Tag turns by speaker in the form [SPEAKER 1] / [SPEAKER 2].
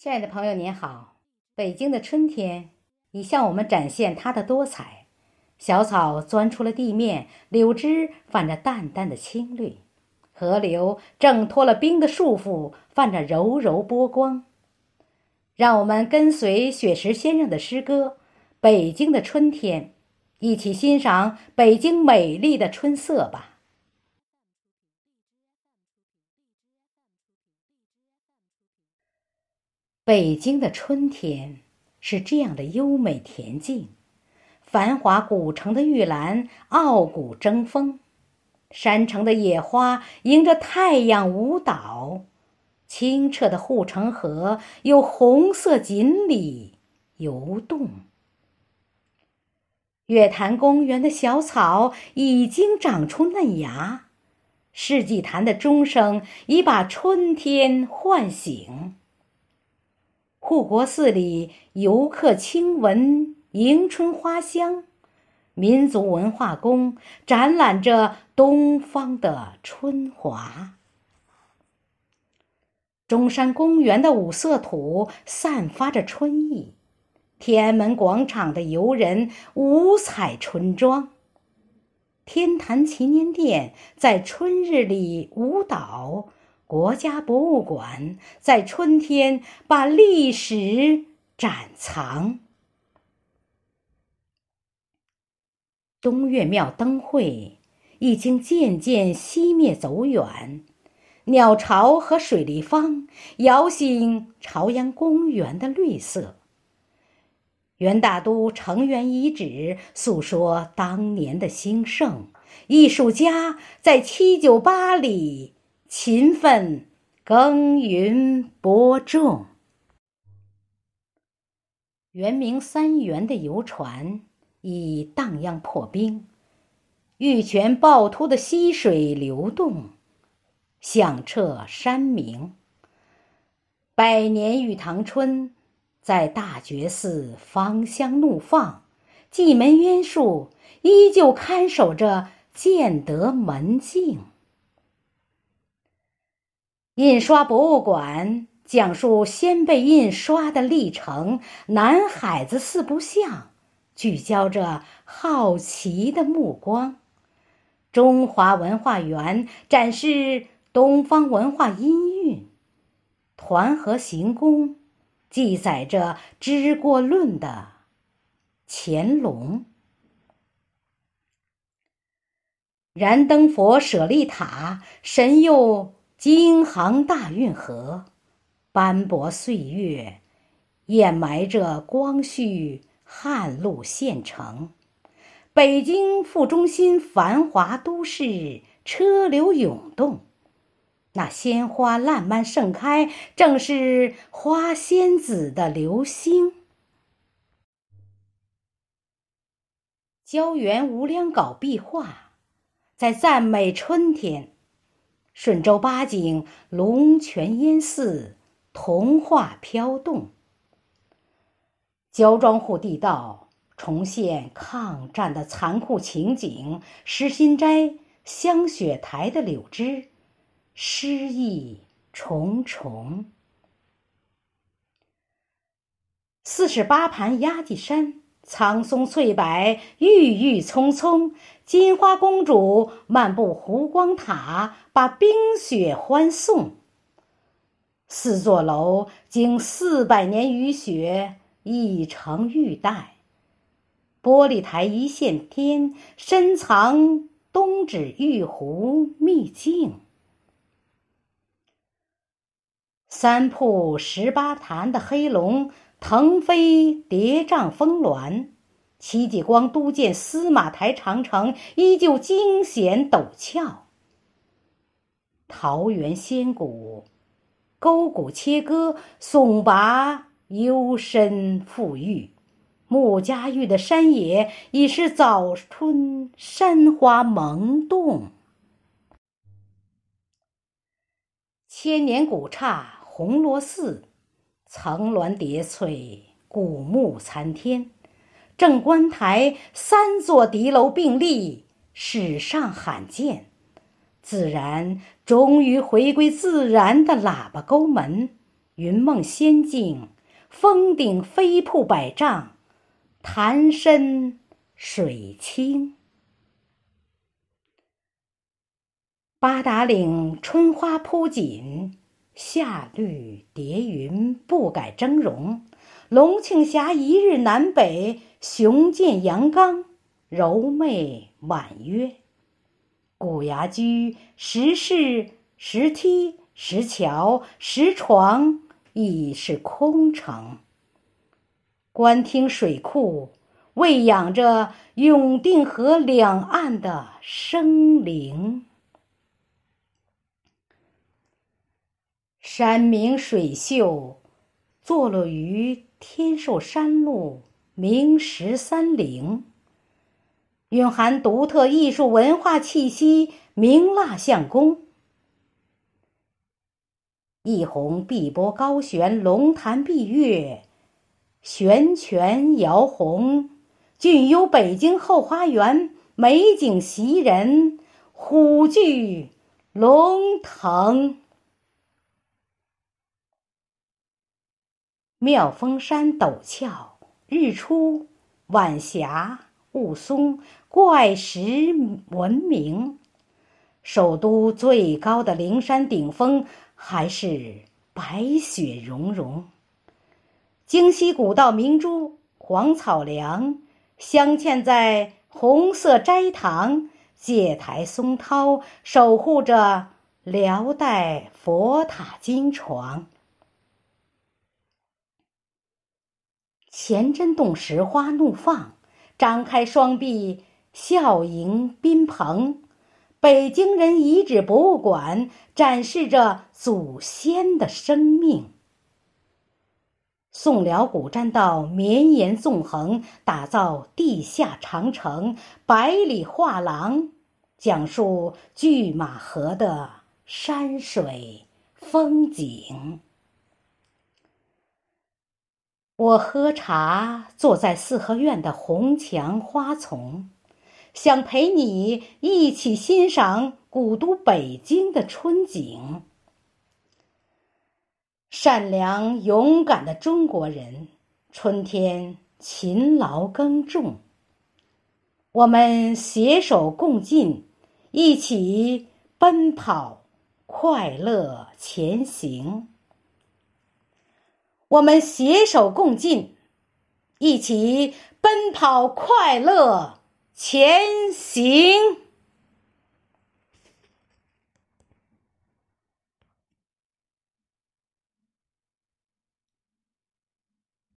[SPEAKER 1] 亲爱的朋友，您好！北京的春天已向我们展现它的多彩。小草钻出了地面，柳枝泛着淡淡的青绿，河流挣脱了冰的束缚，泛着柔柔波光。让我们跟随雪石先生的诗歌《北京的春天》，一起欣赏北京美丽的春色吧。北京的春天是这样的优美恬静，繁华古城的玉兰傲骨争锋，山城的野花迎着太阳舞蹈，清澈的护城河有红色锦鲤游动。月坛公园的小草已经长出嫩芽，世纪坛的钟声已把春天唤醒。护国寺里，游客轻闻迎春花香；民族文化宫展览着东方的春华。中山公园的五色土散发着春意，天安门广场的游人五彩春装。天坛祈年殿在春日里舞蹈。国家博物馆在春天把历史展藏。东岳庙灯会已经渐渐熄灭走远，鸟巢和水立方摇醒朝阳公园的绿色。元大都城垣遗址诉说当年的兴盛，艺术家在七九八里。勤奋耕耘播种，圆明三元的游船已荡漾破冰，玉泉趵突的溪水流动，响彻山明。百年玉堂春在大觉寺芳香怒放，蓟门渊树依旧看守着建德门径。印刷博物馆讲述先辈印刷的历程，南海子四不像聚焦着好奇的目光。中华文化园展示东方文化音韵，团河行宫记载着知过论的乾隆。燃灯佛舍利塔神佑。京杭大运河，斑驳岁月，掩埋着光绪汉路县城。北京副中心繁华都市，车流涌动，那鲜花烂漫盛开，正是花仙子的流星。胶原无量稿壁画，在赞美春天。顺州八景，龙泉烟寺，童话飘动。焦庄户地道重现抗战的残酷情景，石心斋香雪台的柳枝，诗意重重。四十八盘压髻山。苍松翠柏，郁郁葱葱。金花公主漫步湖光塔，把冰雪欢送。四座楼经四百年雨雪，已成玉带。玻璃台一线天，深藏东指玉壶秘境。三瀑十八潭的黑龙。腾飞叠嶂峰峦，戚继光督建司马台长城依旧惊险陡峭。桃源仙谷，沟谷切割，耸拔幽深富郁。穆家峪的山野已是早春山花萌动。千年古刹红螺寺。层峦叠翠，古木参天，正观台三座敌楼并立，史上罕见。自然终于回归自然的喇叭沟门，云梦仙境，峰顶飞瀑百丈，潭深水清。八达岭春花铺锦，夏绿叠云不改峥嵘。龙庆峡一日南北，雄健阳刚，柔媚婉约。古崖居石室、石梯、石桥、石床，已是空城。官厅水库喂养着永定河两岸的生灵。山明水秀，坐落于天寿山路明十三陵。蕴含独特艺术文化气息，明蜡像宫；一泓碧波高悬，龙潭碧月，悬泉摇红，俊幽北京后花园，美景袭人，虎踞龙腾。妙峰山陡峭，日出晚霞。雾凇，怪石闻名。首都最高的灵山顶峰还是白雪融融。京西古道明珠黄草梁镶嵌在红色斋堂，戒台松涛守护着辽代佛塔金床。钱真洞石花怒放。张开双臂，笑迎宾朋。北京人遗址博物馆展示着祖先的生命。宋辽古栈道绵延纵横，打造地下长城、百里画廊，讲述拒马河的山水风景。我喝茶，坐在四合院的红墙花丛，想陪你一起欣赏古都北京的春景。善良勇敢的中国人，春天勤劳耕种。我们携手共进，一起奔跑，快乐前行。我们携手共进，一起奔跑，快乐前行。